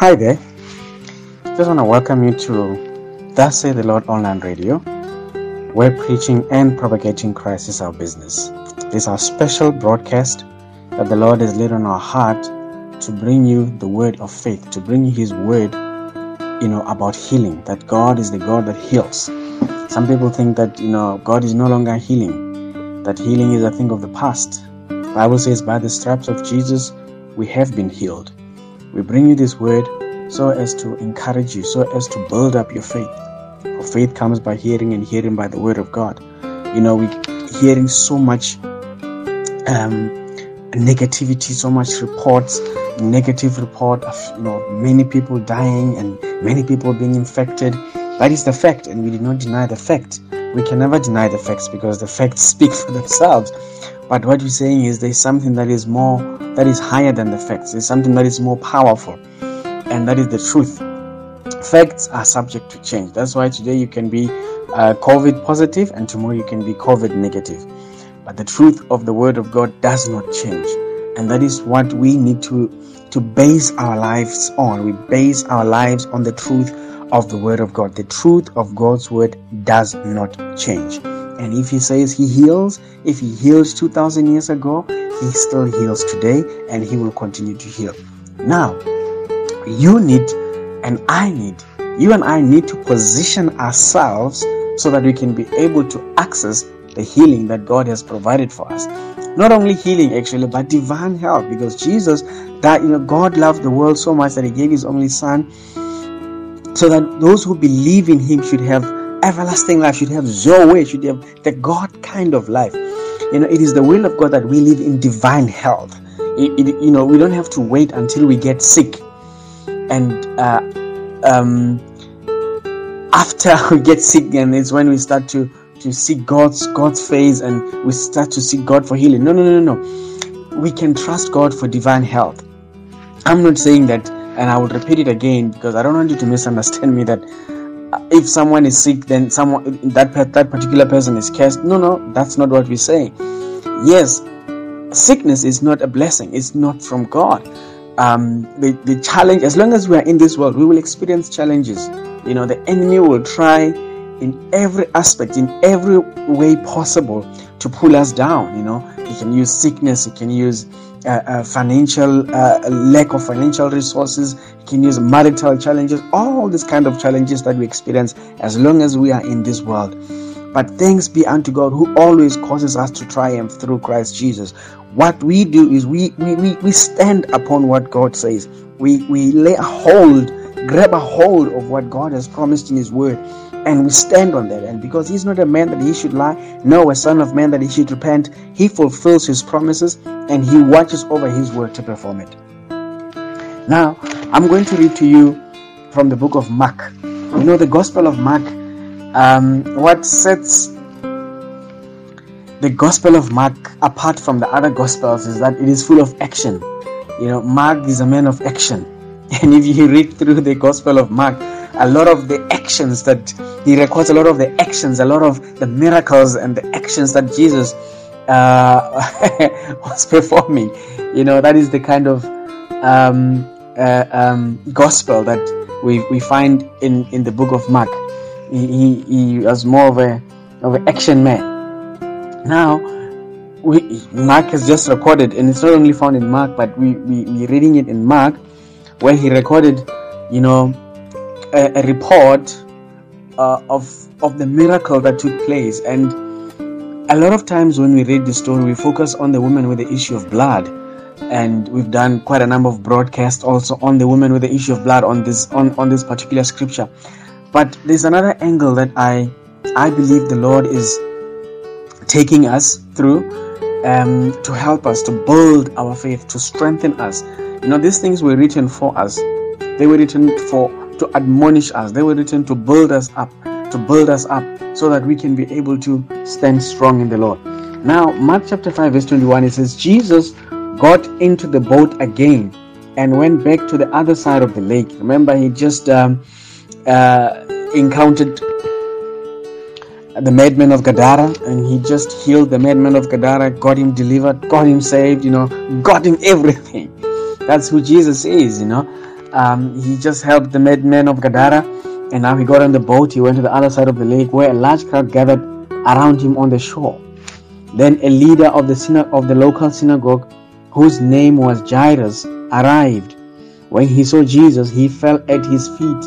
Hi there. Just want to welcome you to Thus Say the Lord Online Radio, where preaching and propagating Christ is our business. This is our special broadcast that the Lord has laid on our heart to bring you the word of faith, to bring you His word, you know, about healing. That God is the God that heals. Some people think that you know God is no longer healing, that healing is a thing of the past. The Bible says, by the stripes of Jesus, we have been healed. We bring you this word so as to encourage you, so as to build up your faith. For faith comes by hearing, and hearing by the word of God. You know, we hearing so much um, negativity, so much reports, negative report of you know many people dying and many people being infected. That is the fact, and we did not deny the fact. We can never deny the facts because the facts speak for themselves. But what we're saying is there's something that is more, that is higher than the facts. There's something that is more powerful, and that is the truth. Facts are subject to change. That's why today you can be uh, COVID positive, and tomorrow you can be COVID negative. But the truth of the Word of God does not change, and that is what we need to to base our lives on. We base our lives on the truth of the Word of God. The truth of God's Word does not change. And if he says he heals, if he healed 2000 years ago, he still heals today and he will continue to heal. Now, you need and I need, you and I need to position ourselves so that we can be able to access the healing that God has provided for us. Not only healing actually, but divine health because Jesus that you know God loved the world so much that he gave his only son so that those who believe in him should have everlasting life, should have Zoe, should have the God kind of life. You know, it is the will of God that we live in divine health. It, it, you know, we don't have to wait until we get sick, and uh, um, after we get sick, and it's when we start to to seek God's God's face, and we start to seek God for healing. No, no, no, no. We can trust God for divine health. I'm not saying that, and I will repeat it again because I don't want you to misunderstand me. That if someone is sick, then someone that that particular person is cursed. No, no, that's not what we're saying. Yes, sickness is not a blessing. It's not from God. Um, the the challenge, as long as we are in this world, we will experience challenges. You know, the enemy will try in every aspect, in every way possible, to pull us down. You know, he can use sickness. He can use uh, uh, financial uh, lack of financial resources. He can use marital challenges. All these kind of challenges that we experience as long as we are in this world. But thanks be unto God who always causes us to triumph through Christ Jesus. What we do is we, we, we, we stand upon what God says. We, we lay a hold, grab a hold of what God has promised in His Word, and we stand on that. And because He's not a man that He should lie, no, a son of man that He should repent, He fulfills His promises and He watches over His word to perform it. Now, I'm going to read to you from the book of Mark. You know, the Gospel of Mark um, what sets the Gospel of Mark apart from the other Gospels is that it is full of action. You know, Mark is a man of action. And if you read through the Gospel of Mark, a lot of the actions that he records, a lot of the actions, a lot of the miracles and the actions that Jesus uh, was performing. You know, that is the kind of um, uh, um, gospel that we, we find in, in the book of Mark he, he, he was more of a of an action man. Now, we, Mark has just recorded, and it's not only found in Mark, but we we we reading it in Mark, where he recorded, you know, a, a report uh, of of the miracle that took place. And a lot of times when we read the story, we focus on the woman with the issue of blood, and we've done quite a number of broadcasts also on the woman with the issue of blood on this on on this particular scripture. But there's another angle that I I believe the Lord is taking us through um, to help us to build our faith, to strengthen us. You know, these things were written for us. They were written for to admonish us. They were written to build us up, to build us up, so that we can be able to stand strong in the Lord. Now, Mark chapter 5, verse 21, it says, Jesus got into the boat again and went back to the other side of the lake. Remember, he just um, uh, encountered the madman of Gadara, and he just healed the madman of Gadara, got him delivered, got him saved, you know, got him everything. That's who Jesus is, you know. Um, he just helped the madman of Gadara, and now he got on the boat. He went to the other side of the lake where a large crowd gathered around him on the shore. Then a leader of the, syna- of the local synagogue, whose name was Jairus, arrived. When he saw Jesus, he fell at his feet,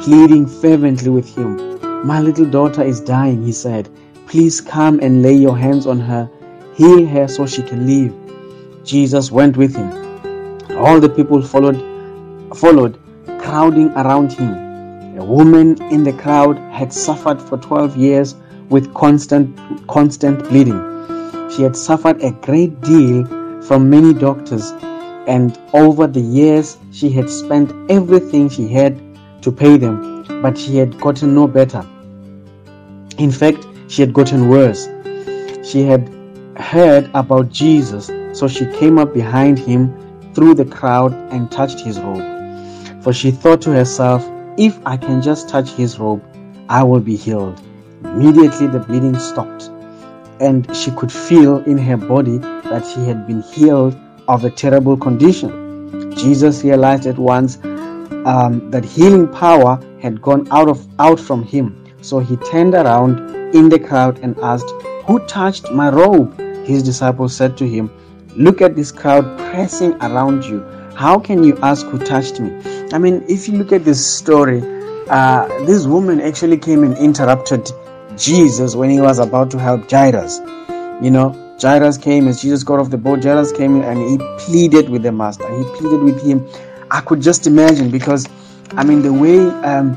pleading fervently with him. My little daughter is dying, he said. Please come and lay your hands on her, heal her so she can live. Jesus went with him. All the people followed, followed, crowding around him. A woman in the crowd had suffered for 12 years with constant, constant bleeding. She had suffered a great deal from many doctors, and over the years she had spent everything she had to pay them, but she had gotten no better. In fact, she had gotten worse. She had heard about Jesus, so she came up behind him through the crowd and touched his robe. For she thought to herself, if I can just touch his robe, I will be healed. Immediately the bleeding stopped, and she could feel in her body that she had been healed of a terrible condition. Jesus realized at once um, that healing power had gone out of out from him. So he turned around in the crowd and asked, Who touched my robe? His disciples said to him, Look at this crowd pressing around you. How can you ask who touched me? I mean, if you look at this story, uh, this woman actually came and interrupted Jesus when he was about to help Jairus. You know, Jairus came as Jesus got off the boat. Jairus came and he pleaded with the master. He pleaded with him. I could just imagine because, I mean, the way um,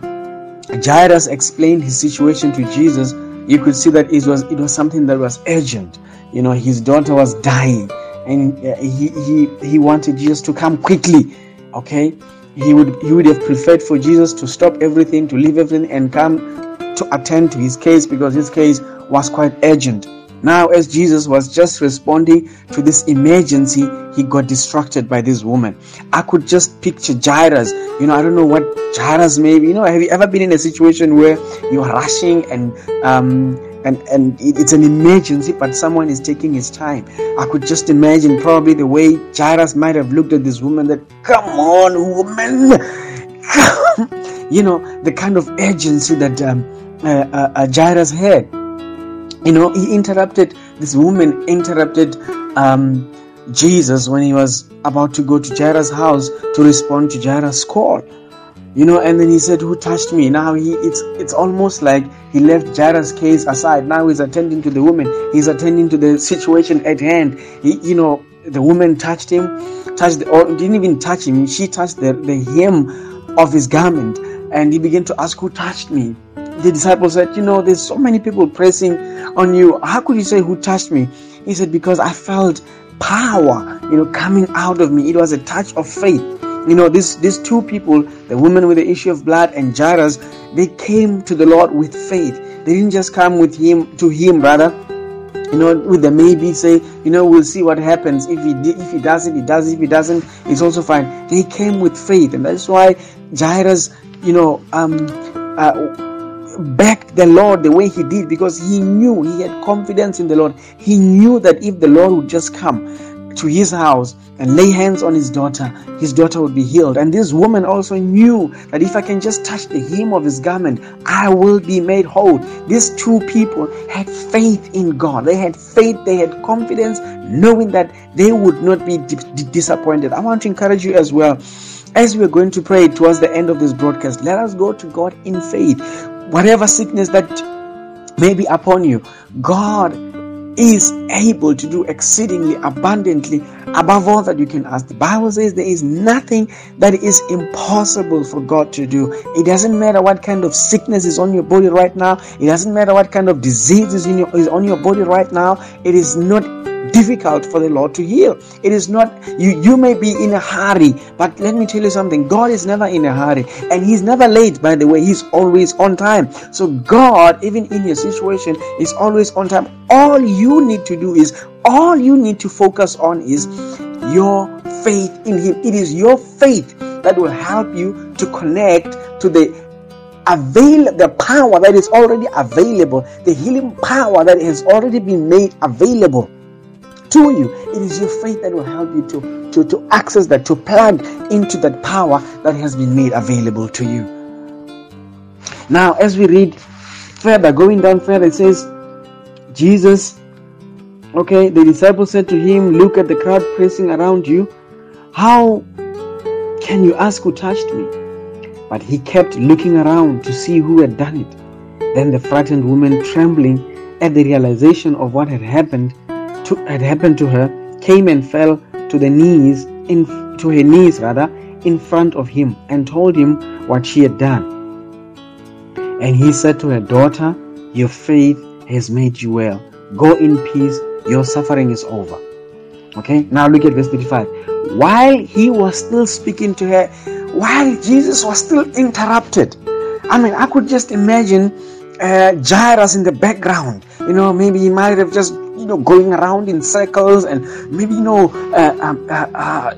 Jairus explained his situation to Jesus, you could see that it was it was something that was urgent. You know, his daughter was dying, and uh, he he he wanted Jesus to come quickly. Okay, he would he would have preferred for Jesus to stop everything, to leave everything, and come to attend to his case because his case was quite urgent. Now, as Jesus was just responding to this emergency, he got distracted by this woman. I could just picture Jairus. You know, I don't know what Jairus maybe. You know, have you ever been in a situation where you're rushing and um, and and it's an emergency, but someone is taking his time? I could just imagine probably the way Jairus might have looked at this woman. That come on, woman. you know the kind of urgency that um, uh, uh, uh, Jairus had you know he interrupted this woman interrupted um, jesus when he was about to go to jairus house to respond to jairus call. You know and then he said who touched me? Now he it's it's almost like he left jairus case aside. Now he's attending to the woman. He's attending to the situation at hand. He, you know the woman touched him touched the, or didn't even touch him. She touched the, the hem of his garment. And he began to ask who touched me the disciples said, You know, there's so many people pressing on you. How could you say, Who touched me? He said, Because I felt power, you know, coming out of me. It was a touch of faith. You know, these, these two people, the woman with the issue of blood and Jairus, they came to the Lord with faith. They didn't just come with him to him, rather, you know, with the maybe say, you know, we'll see what happens. If he if he does it, he does. If he doesn't, it's also fine. They came with faith, and that's why Jairus, you know, um, uh, backed the Lord the way he did because he knew he had confidence in the Lord. He knew that if the Lord would just come to his house and lay hands on his daughter, his daughter would be healed. And this woman also knew that if I can just touch the hem of his garment, I will be made whole. These two people had faith in God. They had faith, they had confidence, knowing that they would not be disappointed. I want to encourage you as well. As we're going to pray towards the end of this broadcast, let us go to God in faith whatever sickness that may be upon you, God is able to do exceedingly abundantly above all that you can ask. The Bible says there is nothing that is impossible for God to do. It doesn't matter what kind of sickness is on your body right now. It doesn't matter what kind of disease is, in your, is on your body right now. It is not difficult for the Lord to heal. It is not, you, you may be in a hurry, but let me tell you something God is never in a hurry, and He's never late, by the way, He's always on time. So, God, even in your situation, is always on time. All you need to do is, all you need to focus on is your faith in Him. It is your faith that will help you to connect to the avail the power that is already available, the healing power that has already been made available to you. It is your faith that will help you to, to, to access that, to plug into that power that has been made available to you. Now, as we read further, going down further, it says, Jesus, okay, the disciples said to him, Look at the crowd pressing around you. How can you ask who touched me? But he kept looking around to see who had done it. Then the frightened woman, trembling at the realization of what had happened to, had happened to her, came and fell to the knees in to her knees rather in front of him and told him what she had done. And he said to her daughter, Your faith has made you well. Go in peace, your suffering is over. Okay, now look at verse 35. While he was still speaking to her, while Jesus was still interrupted, I mean, I could just imagine uh, Jairus in the background. You know, maybe he might have just, you know, going around in circles and maybe, you know, uh, um, uh, uh,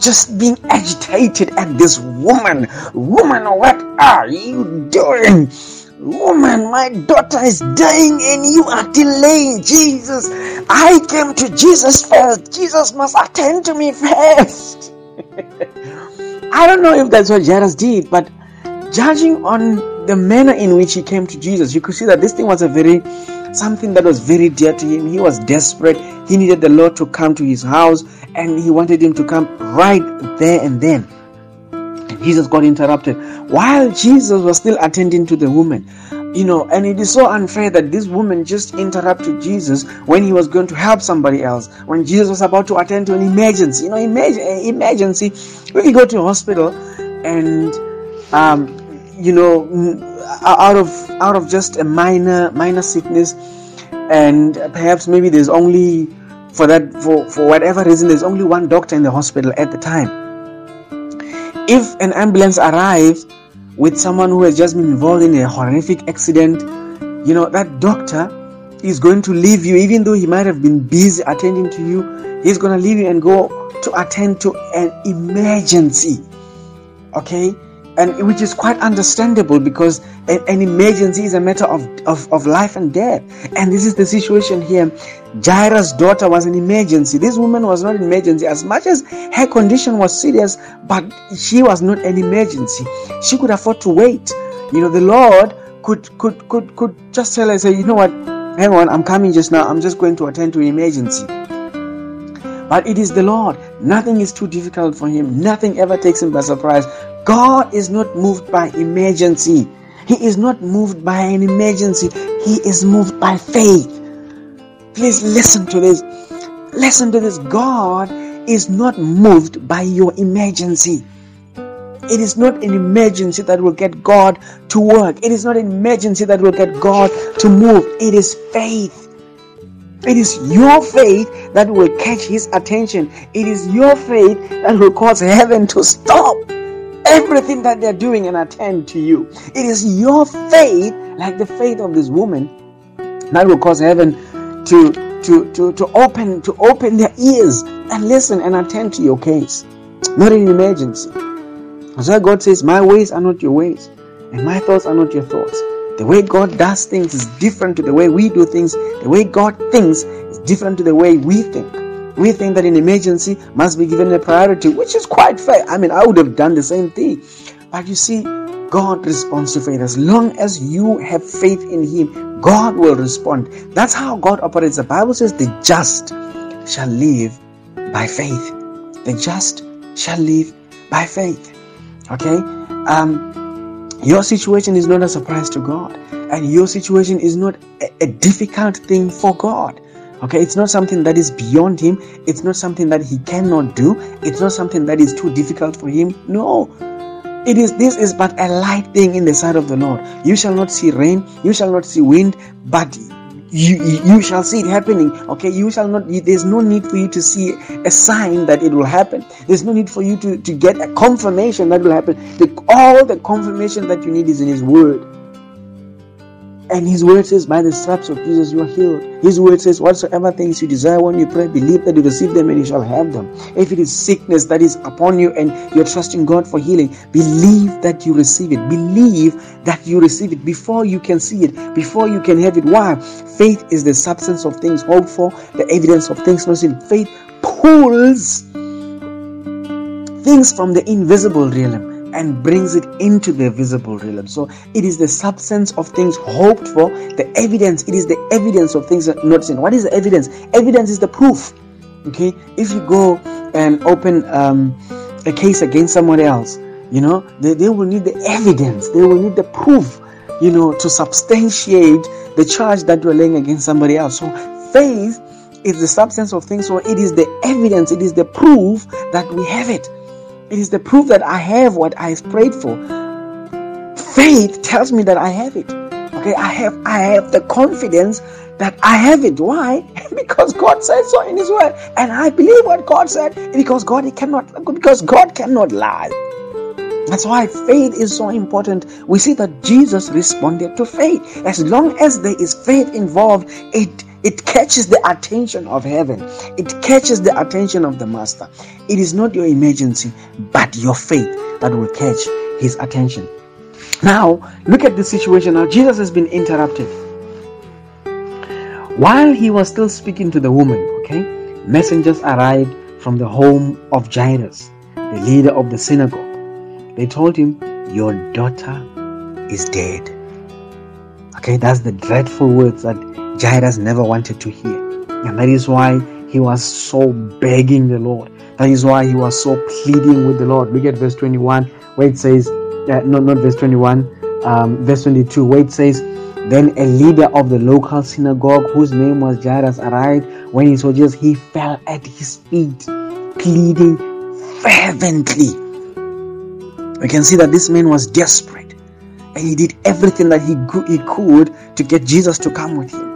just being agitated at this woman. Woman, what are you doing? Woman, my daughter is dying and you are delaying Jesus. I came to Jesus first. Jesus must attend to me first. I don't know if that's what Jairus did, but judging on the manner in which he came to Jesus, you could see that this thing was a very something that was very dear to him. He was desperate. He needed the Lord to come to his house and he wanted him to come right there and then. Jesus got interrupted while Jesus was still attending to the woman. You know, and it is so unfair that this woman just interrupted Jesus when he was going to help somebody else, when Jesus was about to attend to an emergency. You know, emergency, when you go to a hospital and, um, you know, Uh, out of out of just a minor minor sickness, and perhaps maybe there's only for that for for whatever reason there's only one doctor in the hospital at the time if an ambulance arrives with someone who has just been involved in a horrific accident, you know, that doctor is going to leave you, even though he might have been busy attending to you, he's going to leave you and go to attend to an emergency. Okay? And which is quite understandable because an, emergency is a matter of, of, of life and death. And this is the situation here. Jairus' daughter was an emergency. This woman was not an emergency as much as her condition was serious, but she was not an emergency. She could afford to wait. You know, the Lord could could could could just tell her, say, you know what, hang on, I'm coming just now. I'm just going to attend to an emergency. But it is the Lord. Nothing is too difficult for him. Nothing ever takes him by surprise. God is not moved by emergency. He is not moved by an emergency. He is moved by faith. Please listen to this. Listen to this. God is not moved by your emergency. It is not an emergency that will get God to work. It is not an emergency that will get God to move. It is faith. It is your faith that will catch his attention. It is your faith that will cause heaven to stop everything that they're doing and attend to you. It is your faith, like the faith of this woman, that will cause heaven to to to to open to open their ears and listen and attend to your case. Not in emergency. That's why God says, My ways are not your ways, and my thoughts are not your thoughts. The way God does things is different to the way we do things. The way God thinks is different to the way we think. We think that an emergency must be given a priority, which is quite fair. I mean, I would have done the same thing. But you see, God responds to faith. As long as you have faith in Him, God will respond. That's how God operates. The Bible says, The just shall live by faith. The just shall live by faith. Okay? Um, your situation is not a surprise to God, and your situation is not a, a difficult thing for God. Okay, it's not something that is beyond him. It's not something that he cannot do. It's not something that is too difficult for him. No. It is this is but a light thing in the sight of the Lord. You shall not see rain, you shall not see wind, but you you shall see it happening okay you shall not there's no need for you to see a sign that it will happen there's no need for you to to get a confirmation that will happen the, all the confirmation that you need is in his word And his word says, By the stripes of Jesus you are healed. His word says, Whatsoever things you desire when you pray, believe that you receive them and you shall have them. If it is sickness that is upon you and you're trusting God for healing, believe that you receive it. Believe that you receive it before you can see it, before you can have it. Why? Faith is the substance of things hoped for, the evidence of things not seen. Faith pulls things from the invisible realm and brings it into the visible realm. So it is the substance of things hoped for, the evidence. It is the evidence of things not seen. What is the evidence? Evidence is the proof. Okay, if you go and open um, a case against someone else, you know, they, they will need the evidence, they will need the proof, you know, to substantiate the charge that you're laying against somebody else. So faith is the substance of things, so it is the evidence, it is the proof that we have it. It is the proof that I have what I've prayed for. Faith tells me that I have it. Okay, I have I have the confidence that I have it. Why? because God said so in His Word, and I believe what God said because God cannot because God cannot lie. That's why faith is so important. We see that Jesus responded to faith. As long as there is faith involved, it it catches the attention of heaven. It catches the attention of the master. It is not your emergency, but your faith that will catch his attention. Now, look at the situation. Now, Jesus has been interrupted. While he was still speaking to the woman, okay, messengers arrived from the home of Jairus, the leader of the synagogue. They told him, Your daughter is dead. Okay, that's the dreadful words that Jairus never wanted to hear. And that is why he was so begging the Lord. That is why he was so pleading with the Lord. Look at verse 21 where it says, uh, no, not verse 21, um, verse 22, where it says, Then a leader of the local synagogue, whose name was Jairus, arrived. When he saw Jesus, he fell at his feet, pleading fervently. We can see that this man was desperate and he did everything that he, he could to get Jesus to come with him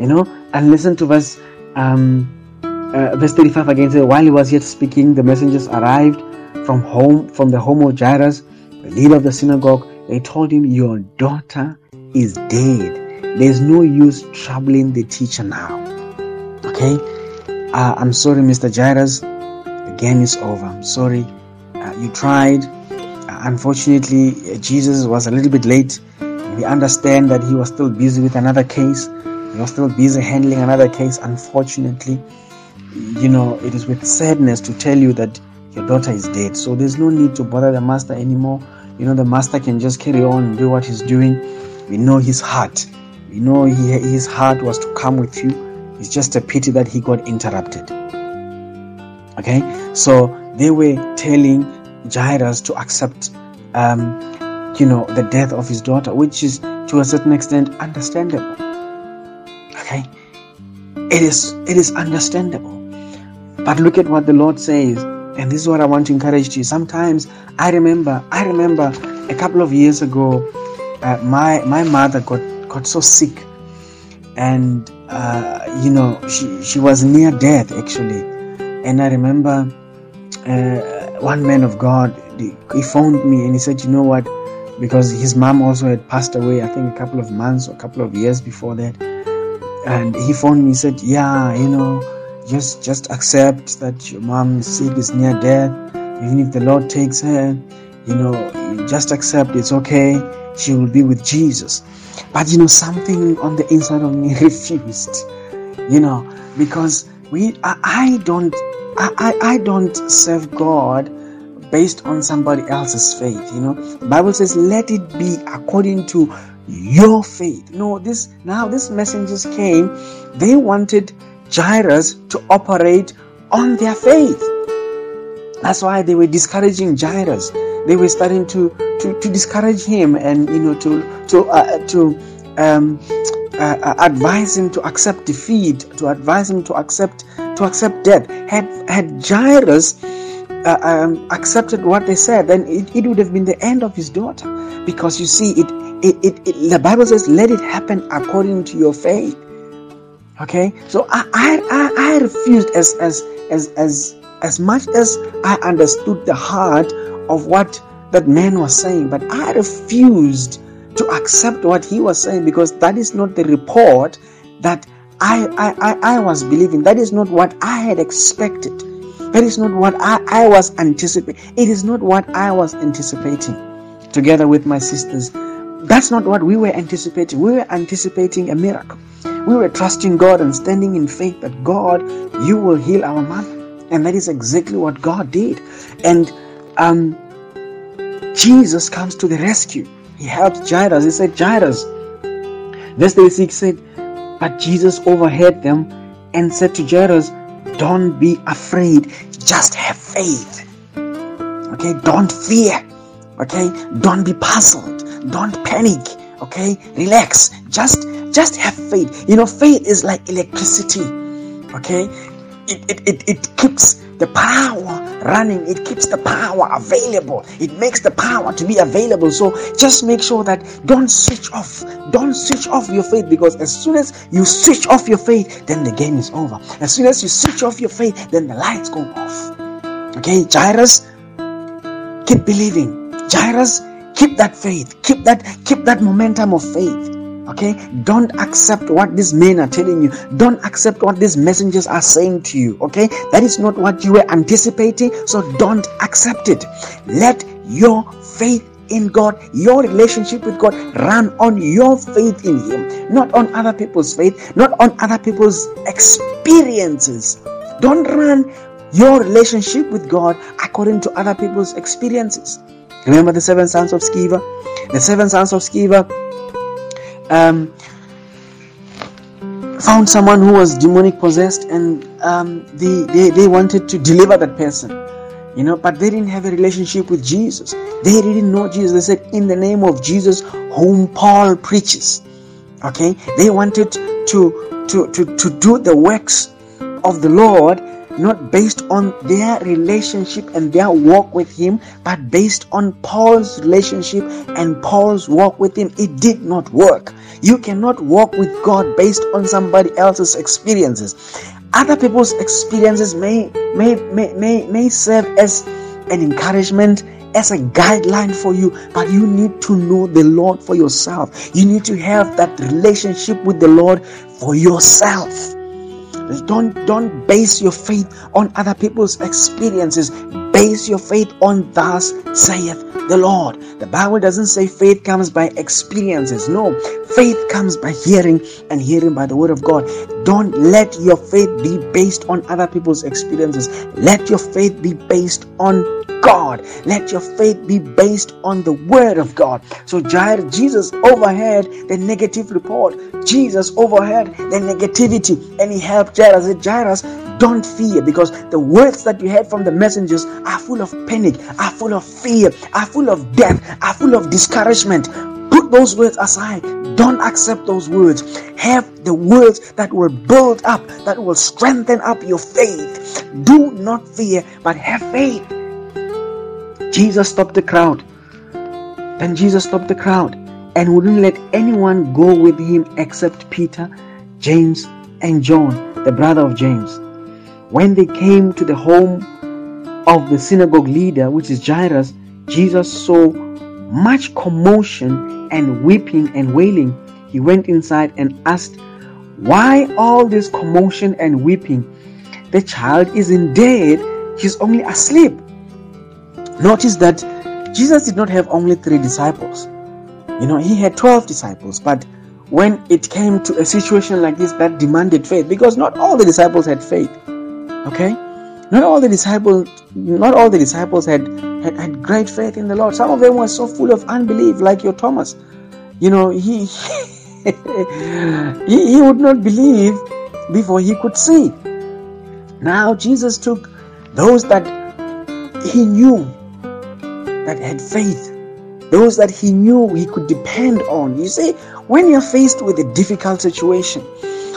you know and listen to verse um, uh, verse 35 again says while he was yet speaking the messengers arrived from home from the home of jairus the leader of the synagogue. They told him your daughter is dead. There's no use troubling the teacher now okay? Uh, i'm sorry mr jairus. Again is over. I'm sorry. Uh, you tried. Uh, unfortunately jesus was a little bit late. We understand that he was still busy with another case you're still busy handling another case. Unfortunately, you know, it is with sadness to tell you that your daughter is dead. So there's no need to bother the master anymore. You know, the master can just carry on and do what he's doing. We know his heart. We know he, his heart was to come with you. It's just a pity that he got interrupted. Okay, so they were telling Jairus to accept, um, you know, the death of his daughter, which is to a certain extent understandable. Okay? It is it is understandable. But look at what the Lord says. And this is what I want to encourage you. Sometimes I remember, I remember a couple of years ago, uh, my my mother got got so sick, and uh, you know she she was near death actually. And I remember uh, one man of God, he phoned me and he said, you know what? Because his mom also had passed away, I think a couple of months or a couple of years before that and he phoned me said yeah you know just just accept that your mom is sick is near death. Even if the lord takes her you know just accept it's okay. She will be with jesus. But you know something on the inside of me refused you know because we i, I don't I, I don't serve god based on somebody else's faith you know. Bible says let it be according to your faith. No, this now these messengers came, they wanted Jairus to operate on their faith. That's why they were discouraging Jairus. They were starting to to, to discourage him and you know to to uh, to um, uh, uh advise him to accept defeat, to advise him to accept to accept death. Had had Jairus uh, um, accepted what they said, then it, it would have been the end of his daughter. Because you see, it it, it, it, the Bible says, let it happen according to your faith. Okay, so I, I, I, refused as, as, as, as, as much as I understood the heart of what that man was saying, but I refused to accept what he was saying because that is not the report that I, I, I, I was believing. That is not what I had expected. That is not what I, I was anticipating. It is not what I was anticipating together with my sisters. That's not what we were anticipating. We were anticipating a miracle. We were trusting God and standing in faith that God, you will heal our mother. And that is exactly what God did. And um, Jesus comes to the rescue. He helps Jairus. He said, Jairus. Verse 36 said, But Jesus overheard them and said to Jairus, Don't be afraid, just have faith. Okay, don't fear. Okay, don't be puzzled, don't panic. Okay, relax, just just have faith. You know, faith is like electricity. Okay, it, it, it, it keeps the power running, it keeps the power available, it makes the power to be available. So just make sure that don't switch off, don't switch off your faith because as soon as you switch off your faith, then the game is over. As soon as you switch off your faith, then the lights go off. Okay, Jairus, keep believing. Jairus, keep that faith, keep that, keep that momentum of faith. Okay, don't accept what these men are telling you. Don't accept what these messengers are saying to you. Okay, that is not what you were anticipating, so don't accept it. Let your faith in God, your relationship with God, run on your faith in Him, not on other people's faith, not on other people's experiences. Don't run your relationship with God according to other people's experiences. Remember the seven sons of Sceva? The seven sons of Sceva um, found someone who was demonic possessed and um, they, they, they wanted to deliver that person you know but they didn't have a relationship with jesus. They didn't know jesus. They said in the name of jesus whom paul preaches okay? They wanted to to to, to do the works of the lord not based on their relationship and their walk with him, but based on Paul's relationship and Paul's walk with him. It did not work. You cannot walk with God based on somebody else's experiences. Other people's experiences may may may may, may serve as an encouragement as a guideline for you, but you need to know the Lord for yourself. You need to have that relationship with the Lord for yourself. Don't don't base your faith on other people's experiences. Base your faith on thus saith the Lord. The Bible doesn't say faith comes by experiences. No, faith comes by hearing and hearing by the word of God. Don't let your faith be based on other people's experiences. Let your faith be based on God. Let your faith be based on the word of God. So Jairus, Jesus overheard the negative report. Jesus overheard the negativity and he helped Jairus. Said, Jairus, don't fear because the words that you heard from the messengers are full of panic, are full of fear, are full of death, are full of discouragement. Put those words aside. Don't accept those words. Have the words that will build up, that will strengthen up your faith. Do not fear, but have faith. Jesus stopped the crowd. Then Jesus stopped the crowd and wouldn't let anyone go with him except Peter, James, and John, the brother of James. When they came to the home of the synagogue leader, which is Jairus, Jesus saw much commotion and weeping and wailing. He went inside and asked, Why all this commotion and weeping? The child isn't dead, he's only asleep. Notice that Jesus did not have only three disciples. You know, he had 12 disciples, but when it came to a situation like this that demanded faith, because not all the disciples had faith, okay? Not all the disciples, not all the disciples had, had, had great faith in the Lord. Some of them were so full of unbelief, like your Thomas. You know, he, he, he would not believe before he could see. Now Jesus took those that he knew that had faith, those that he knew he could depend on. You see, when you're faced with a difficult situation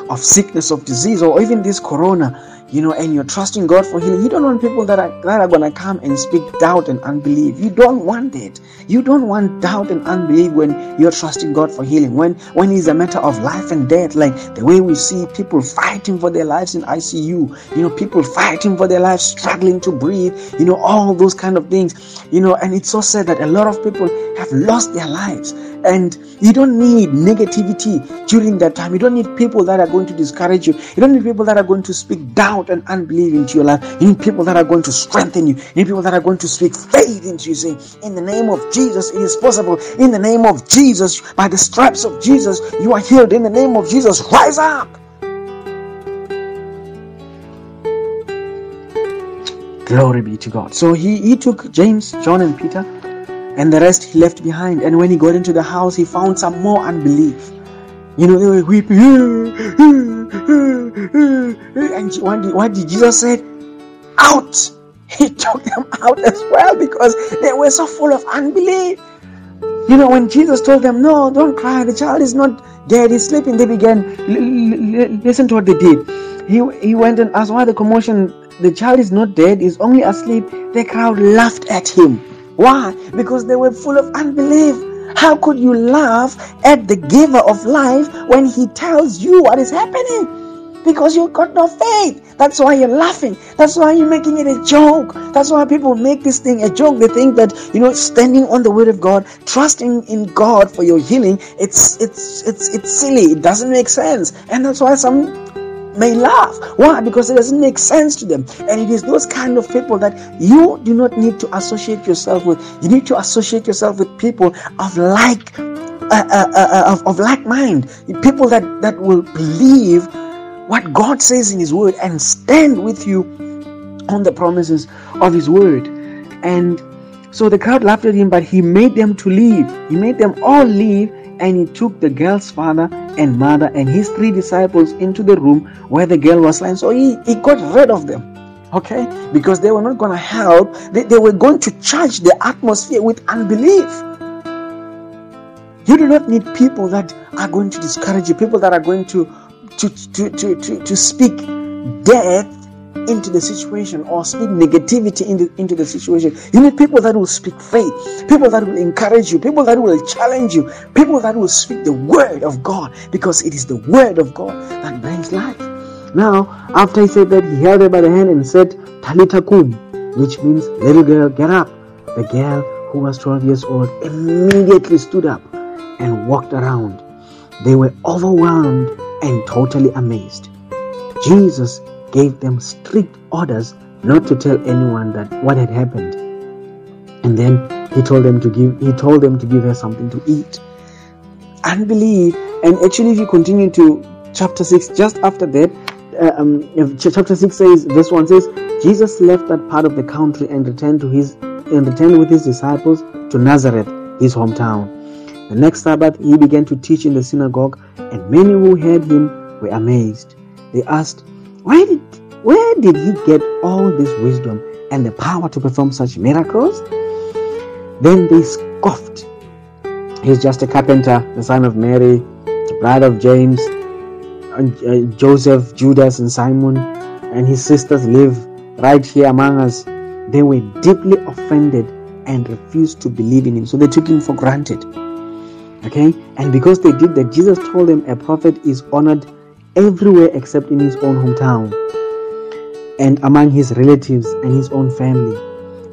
of sickness, of disease, or even this corona, you know, and you're trusting God for healing, you don't want people that are that are gonna come and speak doubt and unbelief. You don't want it. You don't want doubt and unbelief when you're trusting God for healing. When when it's a matter of life and death, like the way we see people fighting for their lives in ICU, you know, people fighting for their lives, struggling to breathe, you know, all those kind of things, you know, and it's so sad that a lot of people have lost their lives And you don't need negativity during that time. You don't need people that are going to discourage you. You don't need people that are going to speak doubt and unbelief into your life. You need people that are going to strengthen you. You need people that are going to speak faith into you, saying, In the name of Jesus, it is possible. In the name of Jesus, by the stripes of Jesus, you are healed. In the name of Jesus, rise up. Glory be to God. So he, he took James, John, and Peter and the rest he left behind. And when he got into the house, he found some more unbelief. You know, they were weeping. And what did, what did Jesus say? Out! He took them out as well because they were so full of unbelief. You know, when Jesus told them, No, don't cry, the child is not dead, he's sleeping, they began, listen to what they did. He, he went and asked why the commotion, the child is not dead, he's only asleep. The crowd laughed at him. Why? Because they were full of unbelief. How could you laugh at the giver of life when he tells you what is happening? Because you've got no faith. That's why you're laughing. That's why you're making it a joke. That's why people make this thing a joke. They think that, you know, standing on the word of God, trusting in God for your healing, it's it's it's it's silly. It doesn't make sense. And that's why some may laugh. Why? Because it doesn't make sense to them. And it is those kind of people that you do not need to associate yourself with. You need to associate yourself with people of like uh, uh, uh, uh of, of like mind. People that, that will believe what God says in His Word and stand with you on the promises of His Word. And so the crowd laughed at him, but he made them to leave. He made them all leave and he took the girl's father and mother and his three disciples into the room where the girl was lying. So he, he got rid of them. Okay? Because they were not going to help. They, they were going to charge the atmosphere with unbelief. You do not need people that are going to discourage you, people that are going to to to to to, to speak death into the situation or speak negativity into, into the situation. You need people that will speak faith, people that will encourage you, people that will challenge you, people that will speak the word of God because it is the word of God that brings life. Now, after he said that, he held her by the hand and said, Talita kum, which means, little girl, get up. The girl who was 12 years old immediately stood up and walked around. They were overwhelmed and totally amazed. Jesus gave them strict orders not to tell anyone that what had happened. And then he told them to give he told them to give her something to eat. Unbelief, and actually, if you continue to chapter six, just after that, uh, um, chapter six says, this one says, Jesus left that part of the country and returned to his and returned with his disciples to Nazareth, his hometown. The next Sabbath, he began to teach in the synagogue, and many who heard him were amazed. They asked, why did where did he get all this wisdom and the power to perform such miracles? Then they scoffed. He's just a carpenter, the son of Mary, the bride of James, uh, Joseph, Judas, and Simon, and his sisters live right here among us. They were deeply offended and refused to believe in him. So they took him for granted. Okay? And because they did that, Jesus told them a prophet is honored everywhere except in his own hometown and among his relatives and his own family.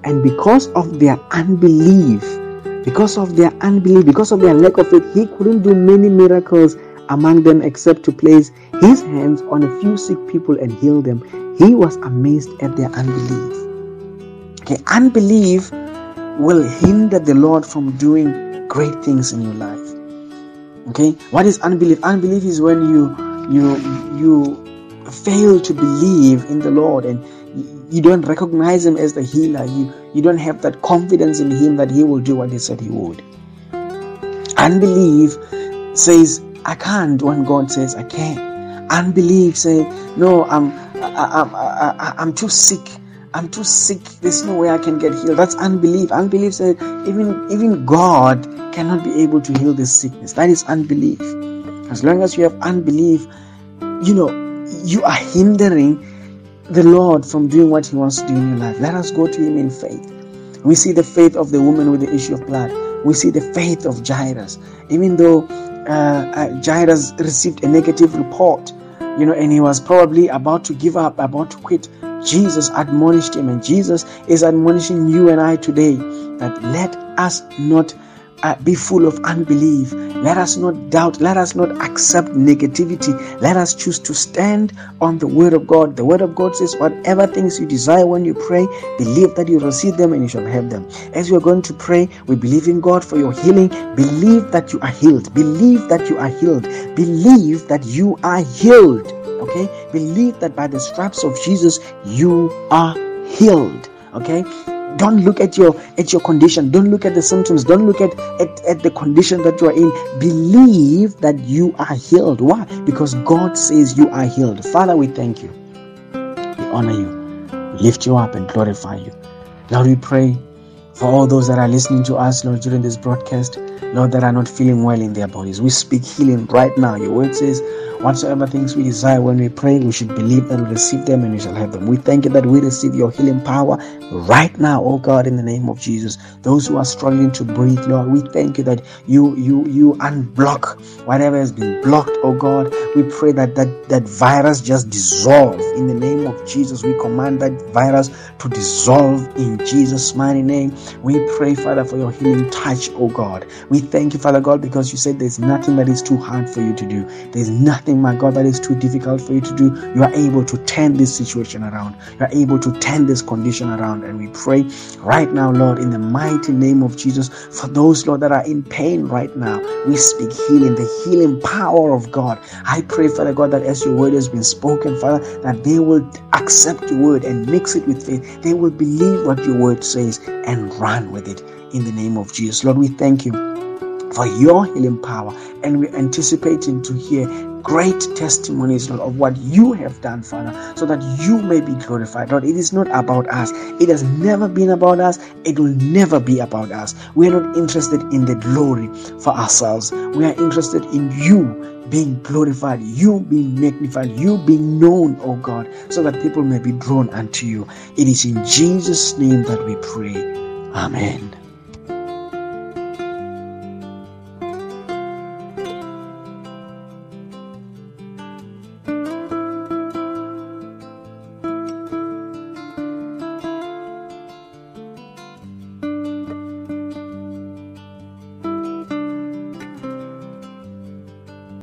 And because of their unbelief, because of their unbelief, because of their lack of faith, he couldn't do many miracles among them except to place his hands on a few sick people and heal them. He was amazed at their unbelief. Okay, unbelief will hinder the Lord from doing great things in your life. Okay, what is unbelief? Unbelief is when you you you fail to believe in the Lord and you don't recognize him as the healer. You you don't have that confidence in him that he will do what he said he would. Unbelief says i can't when god says i can. Unbelief say no i'm I, I'm, I, I'm too sick. I'm too sick. There's no way i can get healed. That's unbelief. Unbelief says even even god cannot be able to heal this sickness. That is unbelief as long as you have unbelief, you know, you are hindering the Lord from doing what He wants to do in your life. Let us go to Him in faith. We see the faith of the woman with the issue of blood. We see the faith of Jairus. Even though uh, uh, Jairus received a negative report, you know, and he was probably about to give up, about to quit, Jesus admonished him, and Jesus is admonishing you and I today that let us not uh, be full of unbelief. Let us not doubt. Let us not accept negativity. Let us choose to stand on the word of God. The word of God says, whatever things you desire when you pray, believe that you receive them and you shall have them. As we are going to pray, we believe in God for your healing. Believe that you are healed. Believe that you are healed. Believe that you are healed. Okay? Believe that by the stripes of Jesus, you are healed. Okay? Don't look at your at your condition. Don't look at the symptoms. Don't look at, at at the condition that you are in. Believe that you are healed. Why? Because god says you are healed. Father we thank you. We honor you. We lift you up and glorify you. Lord we pray for all those that are listening to us lord during this broadcast lord that are not feeling well in their bodies we speak healing right now your word says Whatsoever things we desire when we pray, we should believe we receive them and we shall have them. We thank you that we receive your healing power right now, oh God, in the name of Jesus. Those who are struggling to breathe, Lord, we thank you that you you you unblock whatever has been blocked, oh God. We pray that that, that virus just dissolve in the name of Jesus. We command that virus to dissolve in Jesus' mighty name. We pray, Father, for your healing touch, oh God. We thank you, Father God, because you said there's nothing that is too hard for you to do. There's nothing my God, that is too difficult for you to do. You are able to turn this situation around. You are able to turn this condition around. And we pray right now, Lord, in the mighty name of Jesus, for those, Lord, that are in pain right now, we speak healing, the healing power of God. I pray, Father God, that as your word has been spoken, Father, that they will accept your word and mix it with faith. They will believe what your word says and run with it in the name of Jesus. Lord, we thank you for your healing power and we're anticipating to hear great testimonies Lord, of what you have done, Father, so that you may be glorified. Lord, it is not about us. It has never been about us. It will never be about us. We are not interested in the glory for ourselves. We are interested in you being glorified, you being magnified, you being known, oh God, so that people may be drawn unto you. It is in Jesus' name that we pray. Amen.